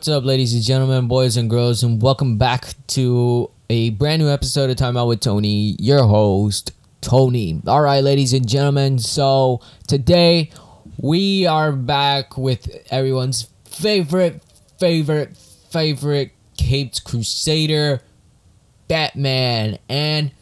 What's up, ladies and gentlemen, boys and girls, and welcome back to a brand new episode of Time Out with Tony, your host, Tony. All right, ladies and gentlemen, so today we are back with everyone's favorite, favorite, favorite Caped Crusader, Batman, and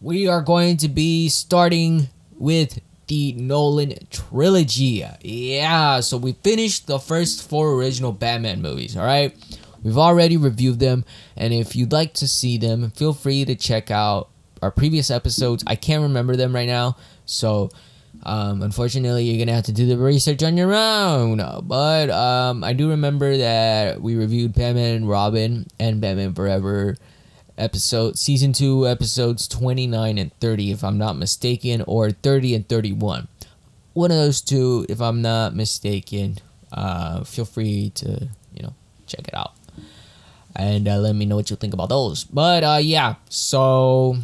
we are going to be starting with the Nolan trilogy. Yeah, so we finished the first four original Batman movies, all right? We've already reviewed them, and if you'd like to see them, feel free to check out our previous episodes. I can't remember them right now, so um, unfortunately, you're gonna have to do the research on your own. But um, I do remember that we reviewed Batman and Robin and Batman Forever episode season 2 episodes 29 and 30 if i'm not mistaken or 30 and 31 one of those two if i'm not mistaken uh, feel free to you know check it out. And uh, let me know what you think about those. But uh, yeah so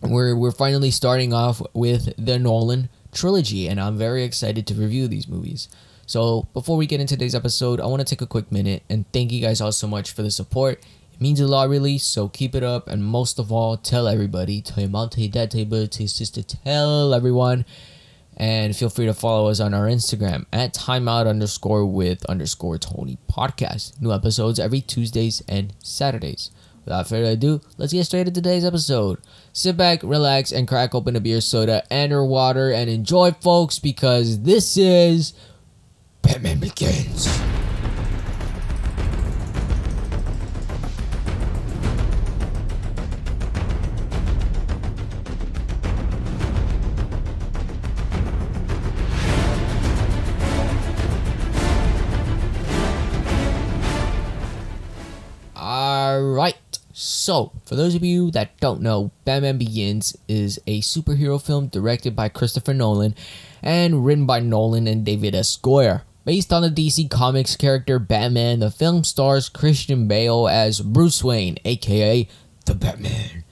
we're we're finally starting off with the nolan trilogy and i'm very excited to review these movies. So before we get into today's episode i want to take a quick minute and thank you guys all so much for the support means a lot really. So keep it up and most of all tell everybody tell your mom tell your dad tell your brother tell your sister tell everyone and feel free to follow us on our instagram at timeout underscore with underscore tony podcast. New episodes every tuesdays and saturdays. Without further ado let's get straight into today's episode. Sit back relax and crack open a beer soda and or water and enjoy folks because this is batman begins so for those of you that don't know, Batman Begins is a superhero film directed by Christopher Nolan and written by Nolan and David S. Goyer. Based on the DC Comics character Batman, the film stars Christian Bale as Bruce Wayne, aka the Batman.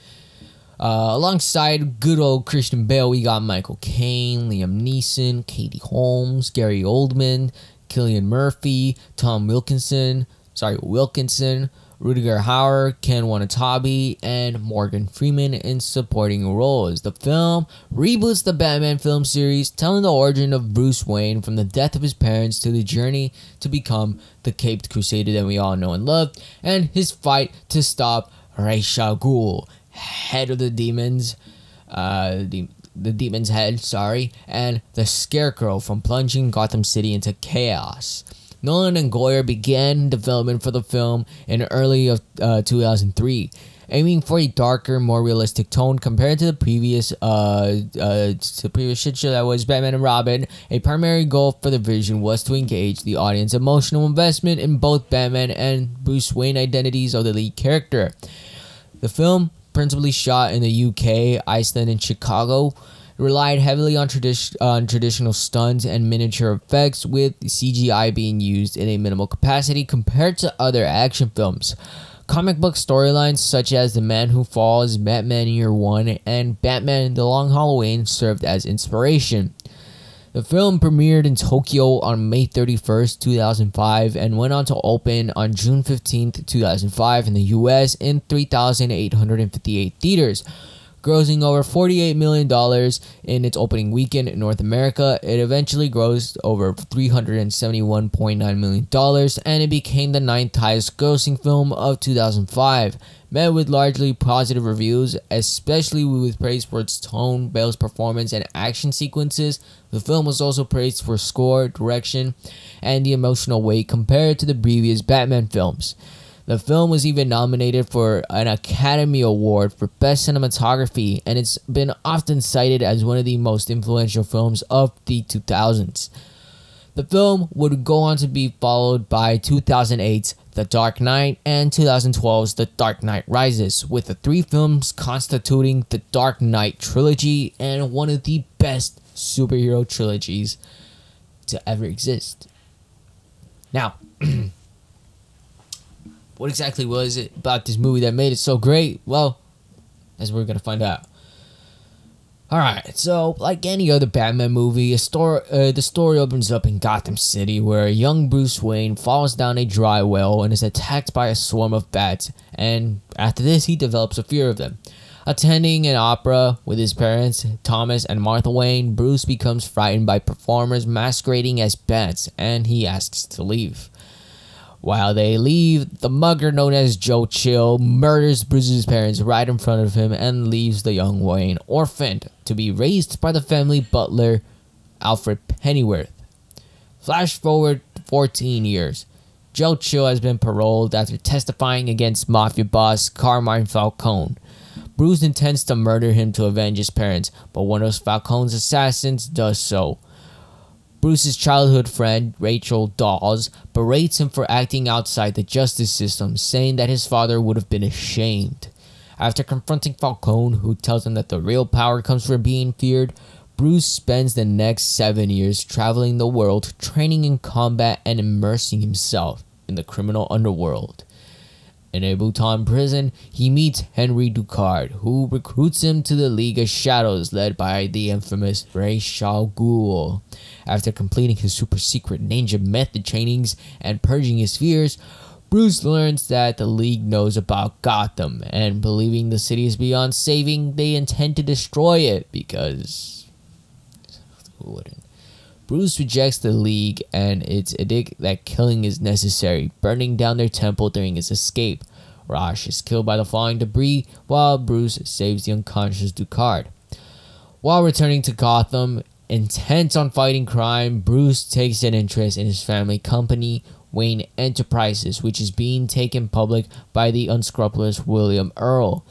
Uh, alongside good old Christian Bale, we got Michael Caine, Liam Neeson, Katie Holmes, Gary Oldman, Cillian Murphy, Tom Wilkinson, sorry, Wilkinson, Rudiger Hauer, Ken Watanabe, and Morgan Freeman in supporting roles. The film reboots the Batman film series, telling the origin of Bruce Wayne from the death of his parents to the journey to become the Caped Crusader that we all know and love, and his fight to stop Ra's al Ghul, head of the demons, uh, the, the demon's head, sorry, and the Scarecrow from plunging Gotham City into chaos. Nolan and Goyer began development for the film in early of uh, 2003, aiming for a darker, more realistic tone compared to the previous uh, uh, to the previous shit show that was Batman and Robin. A primary goal for the vision was to engage the audience emotional investment in both Batman and Bruce Wayne identities of the lead character. The film, principally shot in the UK, Iceland, and Chicago, relied heavily on, tradi- on traditional stunts and miniature effects, with CGI being used in a minimal capacity compared to other action films. Comic book storylines such as The Man Who Falls, Batman Year One, and Batman The Long Halloween served as inspiration. The film premiered in Tokyo on May 31st, 2005, and went on to open on June 15th, 2005 in the US in 3,858 theaters grossing over $48 million in its opening weekend in North America. It eventually grossed over $371.9 million and it became the ninth highest grossing film of 2005. Met with largely positive reviews, especially with praise for its tone, Bale's performance, and action sequences. The film was also praised for score, direction, and the emotional weight compared to the previous Batman films. The film was even nominated for an Academy Award for Best Cinematography, and it's been often cited as one of the most influential films of the 2000s. The film would go on to be followed by 2008's The Dark Knight and 2012's The Dark Knight Rises, with the three films constituting the Dark Knight trilogy and one of the best superhero trilogies to ever exist. Now, what exactly was it about this movie that made it so great? Well, as we're gonna find out. All right, so like any other Batman movie, a story, uh, the story opens up in Gotham City, where young Bruce Wayne falls down a dry well and is attacked by a swarm of bats. And after this, he develops a fear of them. Attending an opera with his parents, Thomas and Martha Wayne, Bruce becomes frightened by performers masquerading as bats, and he asks to leave. While they leave, the mugger known as Joe Chill murders Bruce's parents right in front of him and leaves the young Wayne orphaned to be raised by the family butler, Alfred Pennyworth. Flash forward 14 years. Joe Chill has been paroled after testifying against mafia boss Carmine Falcone. Bruce intends to murder him to avenge his parents, but one of Falcone's assassins does so. Bruce's childhood friend, Rachel Dawes, berates him for acting outside the justice system, saying that his father would have been ashamed. After confronting Falcone, who tells him that the real power comes from being feared, Bruce spends the next seven years traveling the world, training in combat and immersing himself in the criminal underworld. In a Bhutan prison, he meets Henry Ducard, who recruits him to the League of Shadows led by the infamous Ra's al Ghul. After completing his super secret ninja method trainings and purging his fears, Bruce learns that the League knows about Gotham, and believing the city is beyond saving, they intend to destroy it because. Who wouldn't? Bruce rejects the League and its edict that killing is necessary, burning down their temple during his escape. Ra's is killed by the falling debris, while Bruce saves the unconscious Ducard. While returning to Gotham, intent on fighting crime, Bruce takes an interest in his family company, Wayne Enterprises, which is being taken public by the unscrupulous William Earle.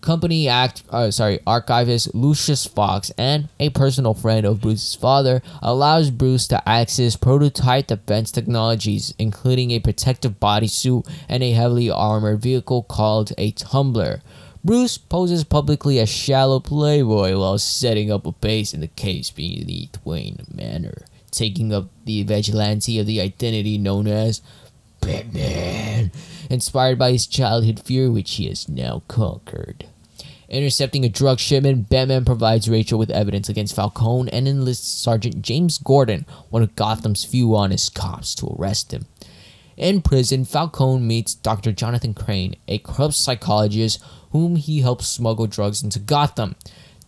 Company act, uh, sorry, archivist Lucius Fox and a personal friend of Bruce's father allows Bruce to access prototype defense technologies, including a protective bodysuit and a heavily armored vehicle called a Tumbler. Bruce poses publicly as shallow playboy while setting up a base in the caves beneath the Wayne Manor, taking up the vigilante of the identity known as Batman, inspired by his childhood fear which he has now conquered. Intercepting a drug shipment, Batman provides Rachel with evidence against Falcone and enlists Sergeant James Gordon, one of Gotham's few honest cops, to arrest him. In prison, Falcone meets Dr. Jonathan Crane, a corrupt psychologist whom he helps smuggle drugs into Gotham.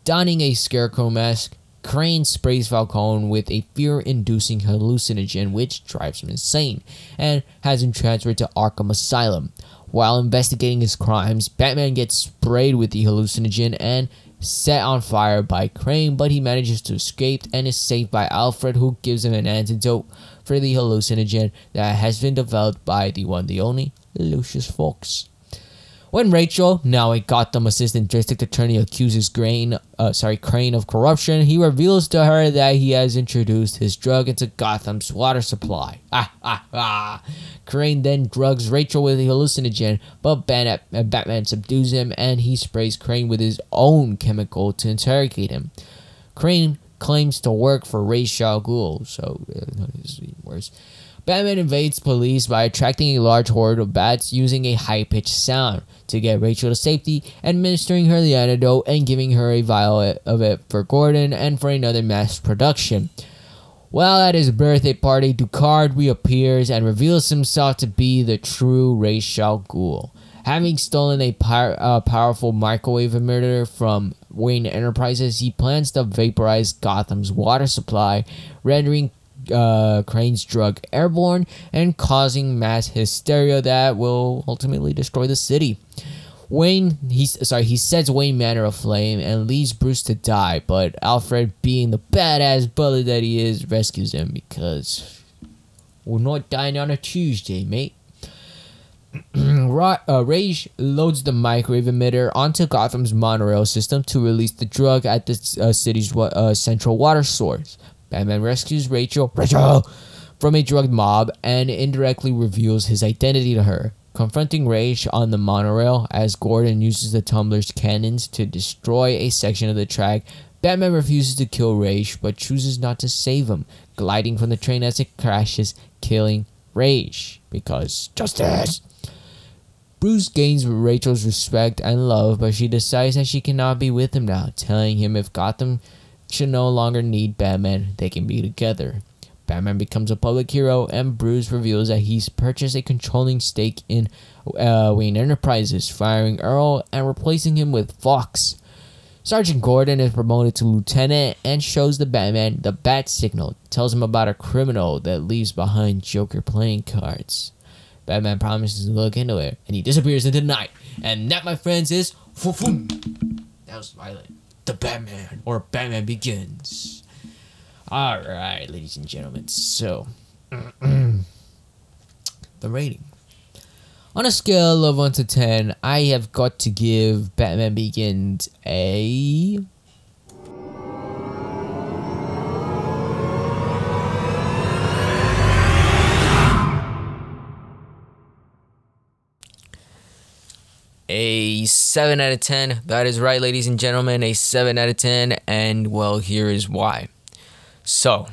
Donning a scarecrow mask, Crane sprays Falcone with a fear inducing hallucinogen which drives him insane and has him transferred to Arkham Asylum. While investigating his crimes, Batman gets sprayed with the hallucinogen and set on fire by Crane, but he manages to escape and is saved by Alfred, who gives him an antidote for the hallucinogen that has been developed by the one, the only Lucius Fox. When Rachel, now a Gotham assistant district attorney, accuses Crane, uh, sorry, Crane of corruption, he reveals to her that he has introduced his drug into Gotham's water supply. Ah, ah, ah. Crane then drugs Rachel with a hallucinogen, but uh, Batman subdues him and he sprays Crane with his own chemical to interrogate him. Crane claims to work for Ra's al Ghul, so uh, it's even worse. Batman invades police by attracting a large horde of bats using a high pitched sound to get Rachel to safety, administering her the antidote, and giving her a vial of it for Gordon and for another mass production. While at his birthday party, Ducard reappears and reveals himself to be the true Ra's al Ghul. Having stolen a uh, powerful microwave emitter from Wayne Enterprises, he plans to vaporize Gotham's water supply, rendering uh, Crane's drug airborne and causing mass hysteria that will ultimately destroy the city. Wayne, he's sorry, he sets Wayne Manor aflame and leaves Bruce to die, but Alfred, being the badass bully that he is, rescues him because we're not dying on a Tuesday, mate. Ra- uh, Rage loads the microwave emitter onto Gotham's monorail system to release the drug at the uh, city's uh, central water source. Batman rescues Rachel, Rachel, from a drugged mob and indirectly reveals his identity to her. Confronting Ra's on the monorail as Gordon uses the tumbler's cannons to destroy a section of the track, Batman refuses to kill Ra's but chooses not to save him, gliding from the train as it crashes, killing Ra's because justice. Bruce gains Rachel's respect and love, but she decides that she cannot be with him now, telling him if Gotham should no longer need Batman, they can be together. Batman becomes a public hero, and Bruce reveals that he's purchased a controlling stake in uh, Wayne Enterprises, firing Earle and replacing him with Fox. Sergeant Gordon is promoted to lieutenant and shows the Batman the bat signal, tells him about a criminal that leaves behind Joker playing cards. Batman promises to look into it, and he disappears into the night. And that, my friends, is that was violent. The Batman or Batman Begins. All right, ladies and gentlemen. So, the rating. On a scale of 1 to 10, I have got to give Batman Begins a. A 7 out of 10. That is right, ladies and gentlemen. A 7 out of 10. And well, here is why. So,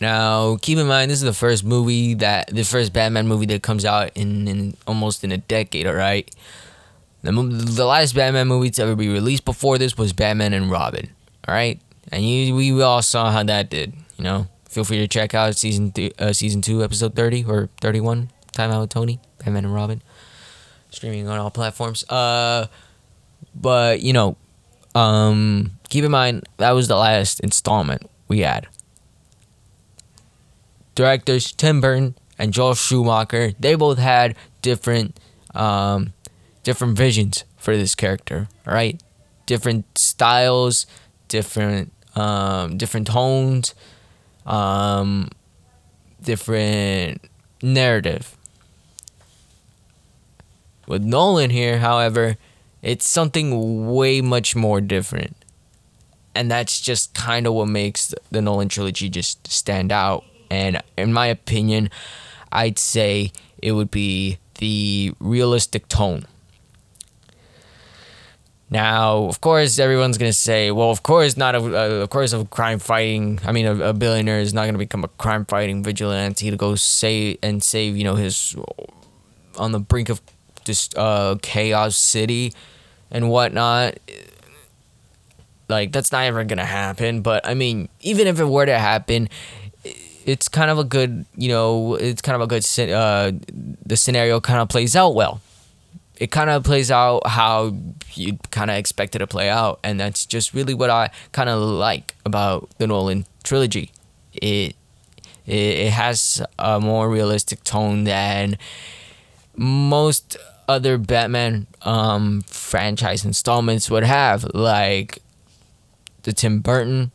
now, keep in mind, this is the first movie that the first Batman movie that comes out in, in almost in a decade. All right, the the last Batman movie to ever be released before this was Batman and Robin. All right, and you we all saw how that did. You know, feel free to check out season th- uh, season two, episode thirty or thirty one. Time out with Tony, Batman and Robin, streaming on all platforms. Uh, but you know, um, keep in mind that was the last installment we had directors Tim Burton and Joel Schumacher, they both had different um, different visions for this character. Right, different styles, different um, different tones, um, different narrative. With Nolan here, however, it's something way much more different. And that's just kind of what makes the Nolan trilogy just stand out and in my opinion, I'd say it would be the realistic tone. Now, of course, everyone's gonna say, "Well, of course not. A, uh, of course, a crime fighting. I mean, a, a billionaire is not gonna become a crime fighting vigilante to go save and save, you know, his on the brink of this uh, chaos city and whatnot." Like that's not ever gonna happen. But I mean, even if it were to happen, it's kind of a good, you know, it's kind of a good, uh, the scenario kind of plays out well. It kind of plays out how you kind of expect it to play out, and that's just really what I kind of like about the Nolan trilogy. It, it it has a more realistic tone than most other Batman um, franchise installments would have, like the Tim Burton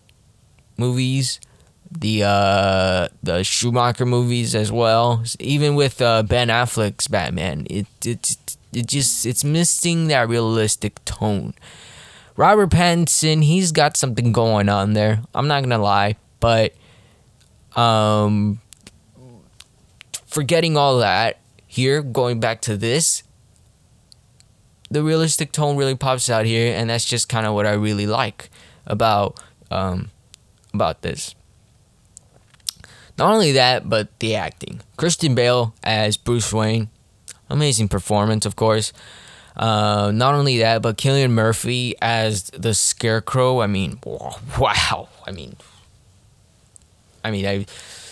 movies the uh, the Schumacher movies as well. Even with uh, Ben Affleck's Batman, it it it just it's missing that realistic tone. Robert Pattinson, he's got something going on there. I'm not gonna lie, but um, forgetting all that here, going back to this, the realistic tone really pops out here, and that's just kind of what I really like about um about this. Not only that, but the acting. Christian Bale as Bruce Wayne, amazing performance, of course. Uh, not only that, but Cillian Murphy as the Scarecrow. I mean, wow. I mean, I mean, I,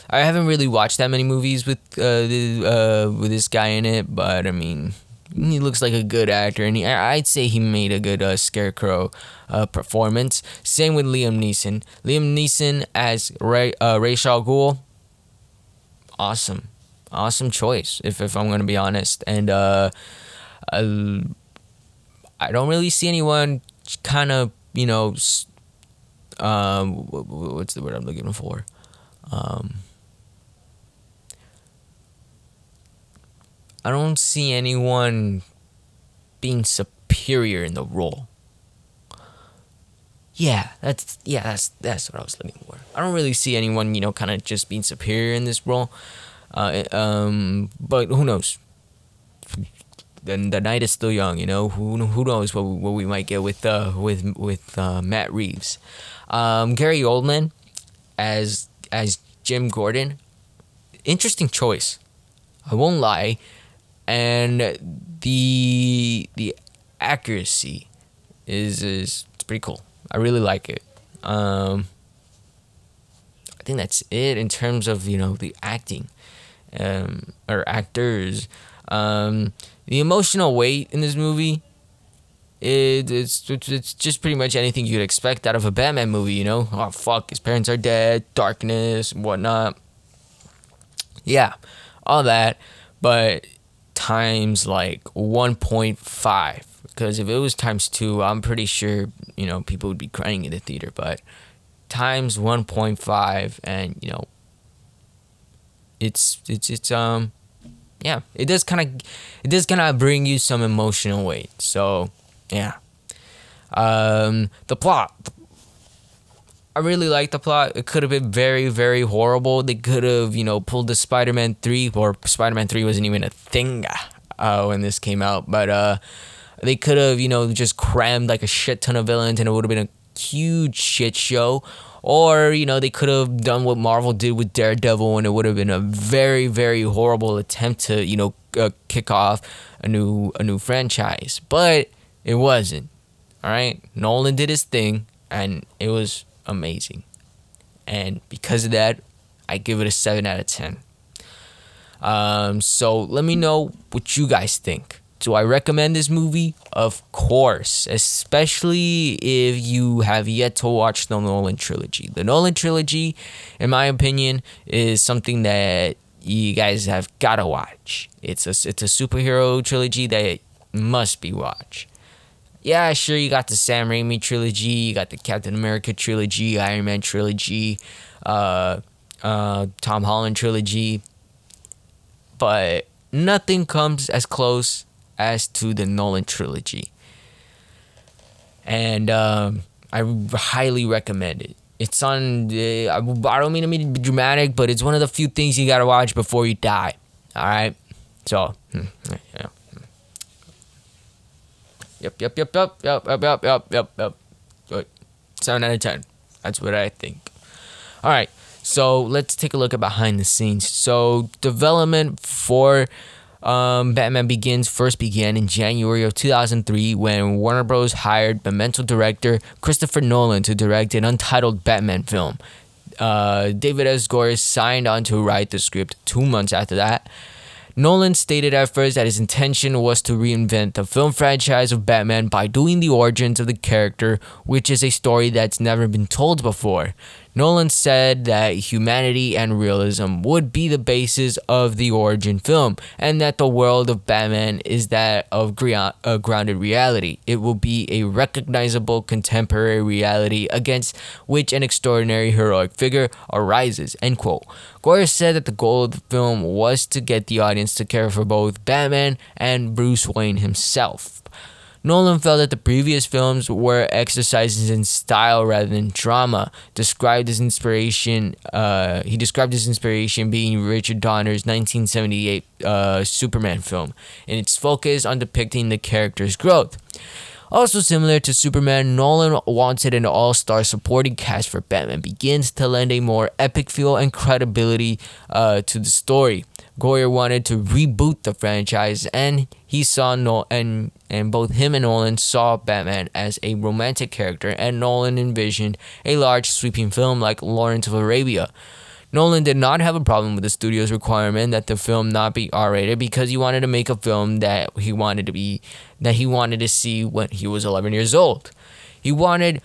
I haven't really watched that many movies with uh, uh with this guy in it, but I mean, he looks like a good actor, and he, I'd say he made a good uh, Scarecrow uh, performance. Same with Liam Neeson. Liam Neeson as Ray uh, al Ghul awesome, awesome choice. If if I'm gonna be honest, and uh, uh I don't really see anyone kind of you know, um, what's the word I'm looking for? Um, I don't see anyone being superior in the role. Yeah, that's yeah, that's that's what I was looking for. I don't really see anyone, you know, kind of just being superior in this role. Uh, um, but who knows? Then the night is still young, you know. Who who knows what what we might get with uh with with uh, Matt Reeves, um, Gary Oldman, as as Jim Gordon. Interesting choice. I won't lie, and the the accuracy is is it's pretty cool. I really like it. Um, I think that's it in terms of you know the acting, um, or actors. Um, the emotional weight in this movie, it, it's it's just pretty much anything you'd expect out of a Batman movie. You know, oh fuck, his parents are dead, darkness, whatnot. Yeah, all that, but times like one point five. Because if it was times two, I'm pretty sure you know people would be crying in the theater. But times 1.5 and you know it's it's it's um yeah it does kind of it does kind of bring you some emotional weight so yeah um the plot I really like the plot. It could have been very, very horrible. They could have, you know, pulled the Spider-Man three, or Spider-Man three wasn't even a thing uh, when this came out. But uh, they could have, you know, just crammed like a shit ton of villains, and it would have been a huge shit show. Or, you know, they could have done what Marvel did with Daredevil and it would have been a very, very horrible attempt to, you know, uh, kick off a new a new franchise. But it wasn't. All right? Nolan did his thing and it was amazing. And because of that, I give it a 7 out of 10. Um, so let me know what you guys think. Do I recommend this movie? Of course, especially if you have yet to watch the Nolan trilogy. The Nolan trilogy, in my opinion, is something that you guys have gotta watch. It's a it's a superhero trilogy that must be watched. Yeah, sure, you got the Sam Raimi trilogy, you got the Captain America trilogy, Iron Man trilogy, uh, uh, Tom Holland trilogy, but nothing comes as close as to the Nolan trilogy. And um, I highly recommend it. It's on. Uh, I don't mean to be dramatic, but it's one of the few things you gotta watch before you die. All right. So, hmm, yeah. Yep, yep, yep, yep, yep, yep, yep, yep, yep, yep. Good. Seven out of ten. That's what I think. All right. So let's take a look at behind the scenes. So development for um, Batman Begins first began in January of 2003 when Warner Bros. hired Memento director Christopher Nolan to direct an untitled Batman film. Uh, David S. Goyer signed on to write the script two months after that. Nolan stated at first that his intention was to reinvent the film franchise of Batman by doing the origins of the character, which is a story that's never been told before. Nolan said that humanity and realism would be the basis of the origin film, and that the world of Batman is that of a uh, grounded reality. It will be a recognizable contemporary reality against which an extraordinary heroic figure arises. End quote. Goyer said that the goal of the film was to get the audience to care for both Batman and Bruce Wayne himself. Nolan felt that the previous films were exercises in style rather than drama. Described his inspiration, uh, he described his inspiration being Richard Donner's 1978 uh, Superman film, and its focus on depicting the character's growth. Also similar to Superman, Nolan wanted an all-star supporting cast for Batman Begins to lend a more epic feel and credibility uh, to the story. Goyer wanted to reboot the franchise, and he saw no and and both him and Nolan saw Batman as a romantic character, and Nolan envisioned a large sweeping film like Lawrence of Arabia. Nolan did not have a problem with the studio's requirement that the film not be R-rated because he wanted to make a film that he wanted to be that he wanted to see when he was 11 years old. He wanted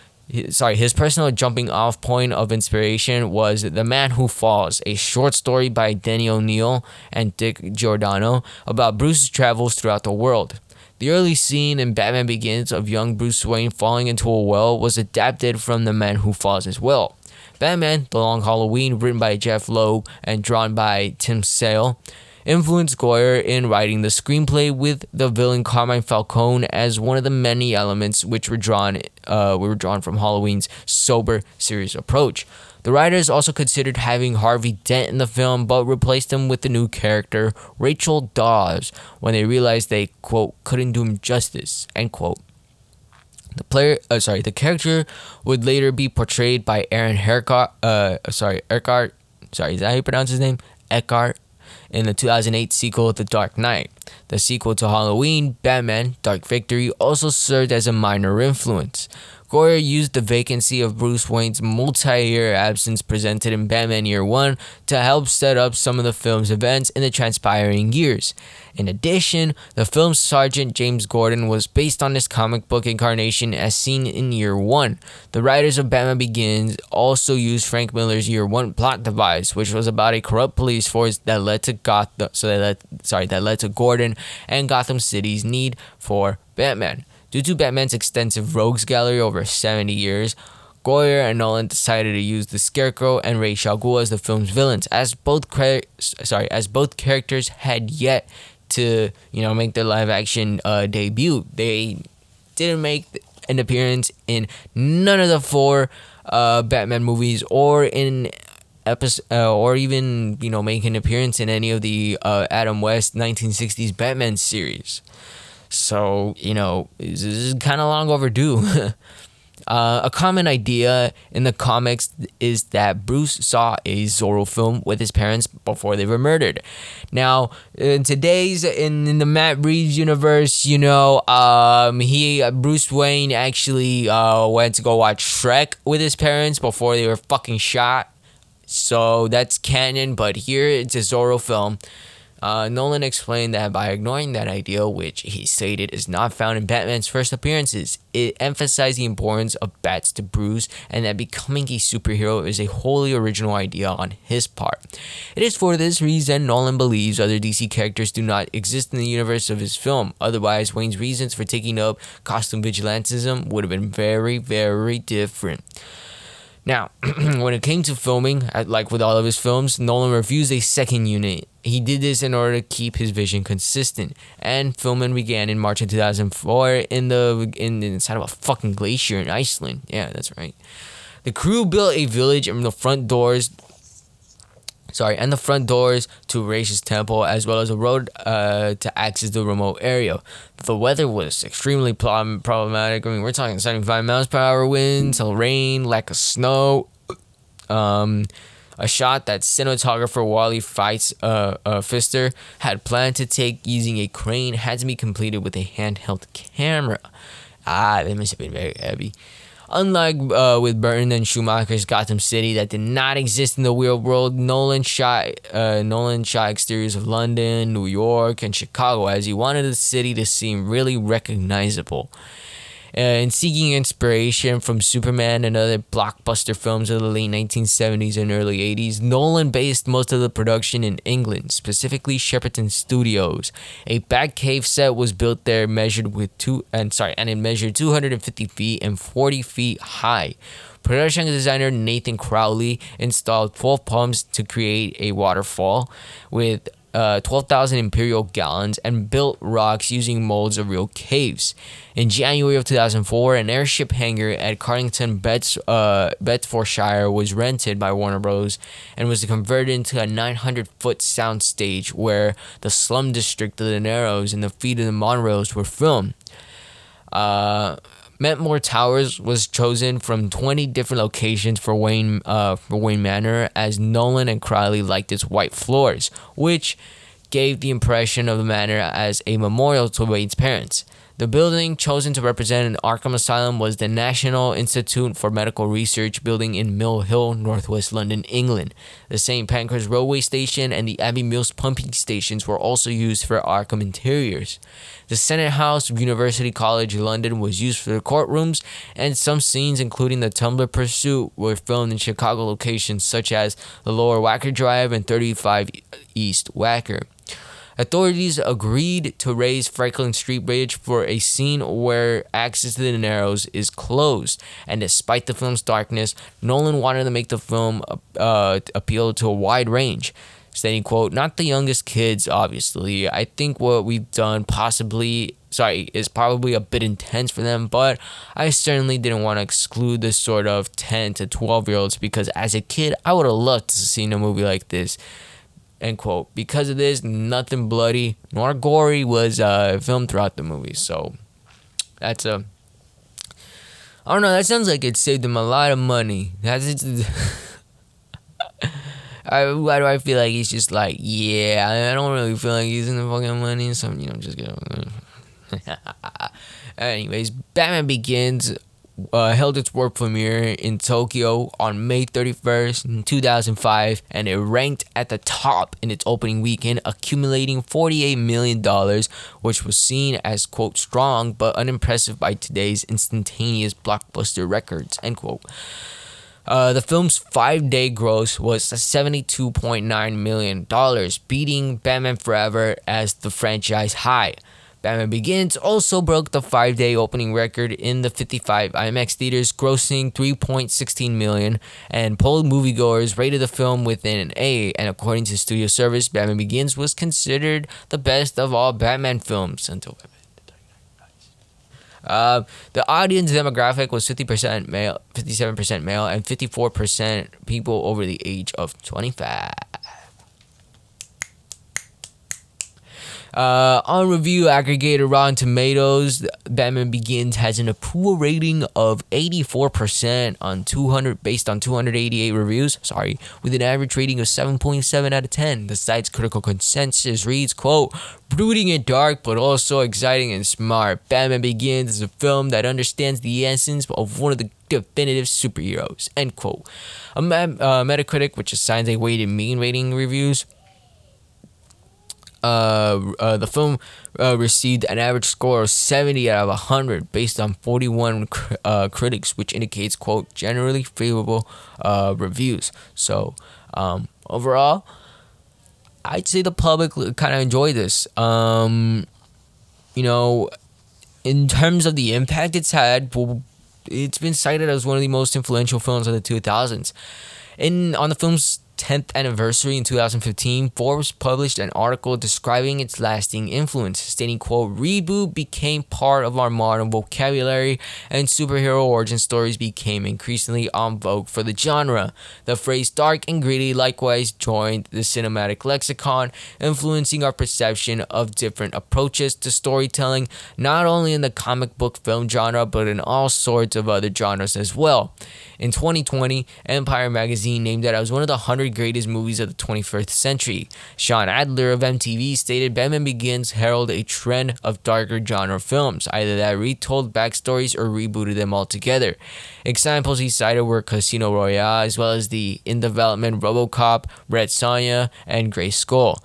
sorry, his personal jumping off point of inspiration was The Man Who Falls, a short story by Denny O'Neil and Dick Giordano about Bruce's travels throughout the world. The early scene in Batman Begins of young Bruce Wayne falling into a well was adapted from The Man Who Falls as well. Batman, The Long Halloween, written by Jeph Loeb and drawn by Tim Sale, influenced Goyer in writing the screenplay with the villain Carmine Falcone as one of the many elements which were drawn uh, were drawn from Halloween's sober, serious approach. The writers also considered having Harvey Dent in the film, but replaced him with the new character Rachel Dawes when they realized they quote couldn't do him justice end quote. The player, uh, sorry, the character would later be portrayed by Aaron Eckhart. Uh, sorry, Eckhart. Sorry, is that how you pronounce his name? Eckhart in the 2008 sequel The Dark Knight. The sequel to Halloween, Batman Dark Victory, also served as a minor influence. Goyer used the vacancy of Bruce Wayne's multi year absence presented in Batman Year One to help set up some of the film's events in the transpiring years. In addition, the film's Sergeant James Gordon was based on this comic book incarnation as seen in Year One. The writers of Batman Begins also used Frank Miller's Year One plot device, which was about a corrupt police force that led to Gotham, so that led, sorry, that led to Gordon and Gotham City's need for Batman. Due to Batman's extensive rogues gallery over 70 years, Goyer and Nolan decided to use the Scarecrow and Ra's al as the film's villains, as both cre- sorry, as both characters had yet to you know make their live action uh, debut. They didn't make an appearance in none of the four uh, Batman movies or in episode uh, or even you know make an appearance in any of the uh, Adam West 1960s Batman series. So, you know, this is kind of long overdue. uh, a common idea in the comics is that Bruce saw a Zorro film with his parents before they were murdered. Now, in today's in, in the Matt Reeves universe, you know, um, he Bruce Wayne actually uh, went to go watch Shrek with his parents before they were fucking shot. So that's canon, but here it's a Zorro film. Uh, Nolan explained that by ignoring that idea, which he stated is not found in Batman's first appearances, it emphasized the importance of bats to Bruce and that becoming a superhero is a wholly original idea on his part. It is for this reason Nolan believes other DC characters do not exist in the universe of his film. Otherwise, Wayne's reasons for taking up costume vigilantism would have been very, very different. Now, when it came to filming, like with all of his films, Nolan refused a second unit. He did this in order to keep his vision consistent. And filming began in March of 2004 in the in inside of a fucking glacier in Iceland. Yeah, that's right. The crew built a village and the front doors sorry, and the front doors to Rash's temple, as well as a road uh, to access the remote area. The weather was extremely problematic. I mean, we're talking 75 miles per hour winds, rain, lack of snow. Um, a shot that cinematographer Wally Fights uh, uh, Pfister had planned to take using a crane had to be completed with a handheld camera. Ah, that must have been very heavy. Unlike uh, with Burton and Schumacher's Gotham City that did not exist in the real world, Nolan shot uh, Nolan shot exteriors of London, New York, and Chicago as he wanted the city to seem really recognizable. Uh, and seeking inspiration from Superman and other blockbuster films of the late 1970s and early 80s, Nolan based most of the production in England, specifically Shepperton Studios. A Batcave set was built there, measured with two and sorry, and it measured 250 feet and 40 feet high. Production designer Nathan Crowley installed 12 pumps to create a waterfall with uh, 12,000 imperial gallons and built rocks using molds of real caves. In January of 2004, an airship hangar at Cardington, Beds, uh, Bedfordshire was rented by Warner Bros. and was converted into a 900 foot soundstage where the slum district of the Narrows and the feet of the Monroes were filmed. Uh, Mentmore Towers was chosen from 20 different locations for Wayne uh, for Wayne Manor as Nolan and Crowley liked its white floors, which gave the impression of the manor as a memorial to Wayne's parents. The building chosen to represent an Arkham Asylum was the National Institute for Medical Research building in Mill Hill, northwest London, England. The St. Pancras railway station and the Abbey Mills pumping stations were also used for Arkham interiors. The Senate House of University College London was used for the courtrooms, and some scenes, including the Tumbler Pursuit, were filmed in Chicago locations such as the Lower Wacker Drive and 35 East Wacker. Authorities agreed to raise Franklin Street Bridge for a scene where access to the Narrows is closed. And despite the film's darkness, Nolan wanted to make the film uh, appeal to a wide range. Stating, quote, not the youngest kids, obviously. I think what we've done possibly sorry, is probably a bit intense for them, but I certainly didn't want to exclude the sort of 10 to 12 year olds because as a kid, I would have loved to see a movie like this. End quote. Because of this, nothing bloody nor gory was uh, filmed throughout the movie. So that's a. I don't know. That sounds like it saved them a lot of money. That's. I, why do I feel like he's just like, yeah, I don't really feel like using the fucking money, so you know, just get. Anyways, Batman Begins uh, held its world premiere in Tokyo on May 31st, 2005, and it ranked at the top in its opening weekend, accumulating $48 million, which was seen as, quote, strong but unimpressive by today's instantaneous blockbuster records, end quote. Uh, the film's five day gross was $72.9 million, beating Batman Forever as the franchise high. Batman Begins also broke the five-day opening record in the 55 IMAX theaters, grossing 3.16 million, and polled moviegoers rated the film within an A. And according to Studio Service, Batman Begins was considered the best of all Batman films until Batman. Uh, the audience demographic was 50% male, 57% male, and 54% people over the age of 25. Uh, on review aggregator Rotten Tomatoes, Batman Begins has an approval rating of 84% on 200 based on 288 reviews. Sorry, with an average rating of 7.7 out of 10. The site's critical consensus reads, "quote Brooding and dark, but also exciting and smart. Batman Begins is a film that understands the essence of one of the definitive superheroes." End quote. A uh, Metacritic, which assigns a weighted mean rating reviews uh, uh, the film uh, received an average score of 70 out of 100 based on 41 cr- uh, critics, which indicates, quote, generally favorable uh, reviews. So, um, overall, I'd say the public kind of enjoyed this. Um, you know, in terms of the impact it's had, it's been cited as one of the most influential films of the 2000s. In on the film's 10th anniversary in 2015, Forbes published an article describing its lasting influence, stating, quote, reboot became part of our modern vocabulary and superhero origin stories became increasingly en vogue for the genre. The phrase dark and gritty likewise joined the cinematic lexicon, influencing our perception of different approaches to storytelling, not only in the comic book film genre, but in all sorts of other genres as well. In 2020, Empire magazine named it as one of the 100 greatest movies of the 21st century. Shawn Adler of MTV stated Batman Begins heralded a trend of darker genre films, either that retold backstories or rebooted them altogether. Examples he cited were Casino Royale, as well as the in development Robocop, Red Sonja, and Gray Skull.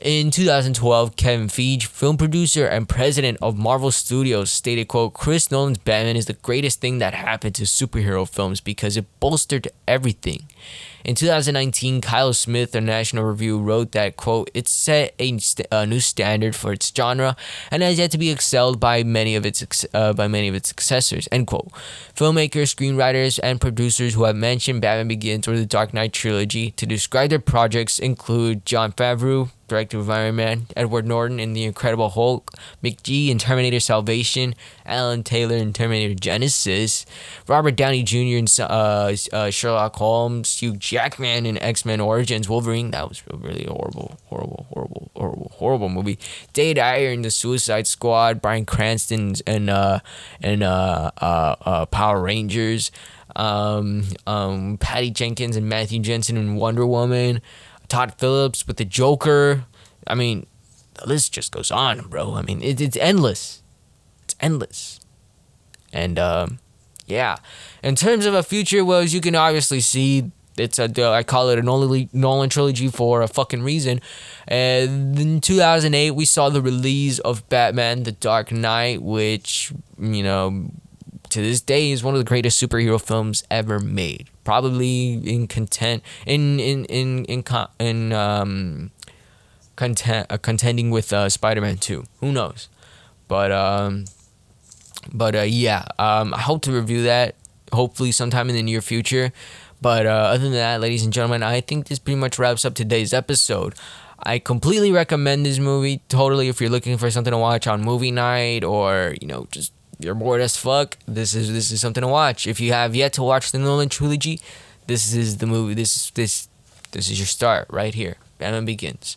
In 2012, Kevin Feige, film producer and president of Marvel Studios, stated, quote, Chris Nolan's Batman is the greatest thing that happened to superhero films because it bolstered everything. In 2019, Kyle Smith of National Review wrote that, quote, it set a, st- a, new standard for its genre and has yet to be excelled by many of its uh, by many of its successors, end quote. Filmmakers, screenwriters, and producers who have mentioned Batman Begins or the Dark Knight trilogy to describe their projects include Jon Favreau, director of Iron Man, Edward Norton in The Incredible Hulk, McG in Terminator Salvation, Alan Taylor in Terminator Genisys, Robert Downey Jr. in uh, uh, Sherlock Holmes, Hugh Jackman in X Men Origins Wolverine. That was really horrible, horrible, horrible, horrible, horrible movie. Dade Ayer in The Suicide Squad, Bryan Cranston and uh, and uh, uh, uh, Power Rangers. Um, um, Patty Jenkins and Matthew Jensen in Wonder Woman. Todd Phillips with the Joker. I mean, the list just goes on, bro. I mean, it, it's endless. It's endless. And um, yeah, in terms of a future, well, as you can obviously see, it's a I call it a Nolan, Nolan trilogy for a fucking reason. And in 2008, we saw the release of Batman: The Dark Knight, which you know to this day is one of the greatest superhero films ever made. Probably in content in in in in in um content uh, contending with uh, Spider-Man 2. Who knows? But um but uh, yeah, um I hope to review that hopefully sometime in the near future. But uh, other than that, ladies and gentlemen, I think this pretty much wraps up today's episode. I completely recommend this movie totally if you're looking for something to watch on movie night or, you know, just you're bored as fuck, this is this is something to watch. If you have yet to watch the Nolan trilogy, this is the movie. This this this is your start right here. Batman Begins.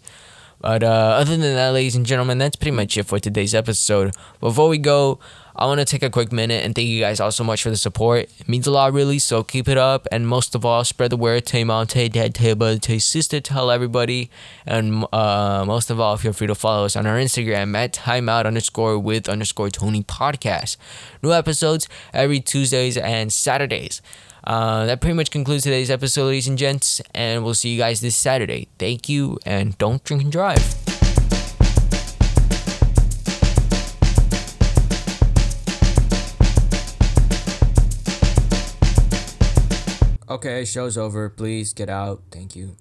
But uh, other than that, ladies and gentlemen, that's pretty much it for today's episode. Before we go, I want to take a quick minute and thank you guys all so much for the support. It means a lot, really. So keep it up, and most of all, spread the word. Tell your mom, tell your dad, tell your brother, tell your sister, tell everybody, and uh, most of all, feel free to follow us on our Instagram at timeout underscore with underscore Tony podcast. New episodes every Tuesdays and Saturdays. Uh, that pretty much concludes today's episode, ladies and gents, and we'll see you guys this Saturday. Thank you, and don't drink and drive. Okay, show's over. Please get out. Thank you.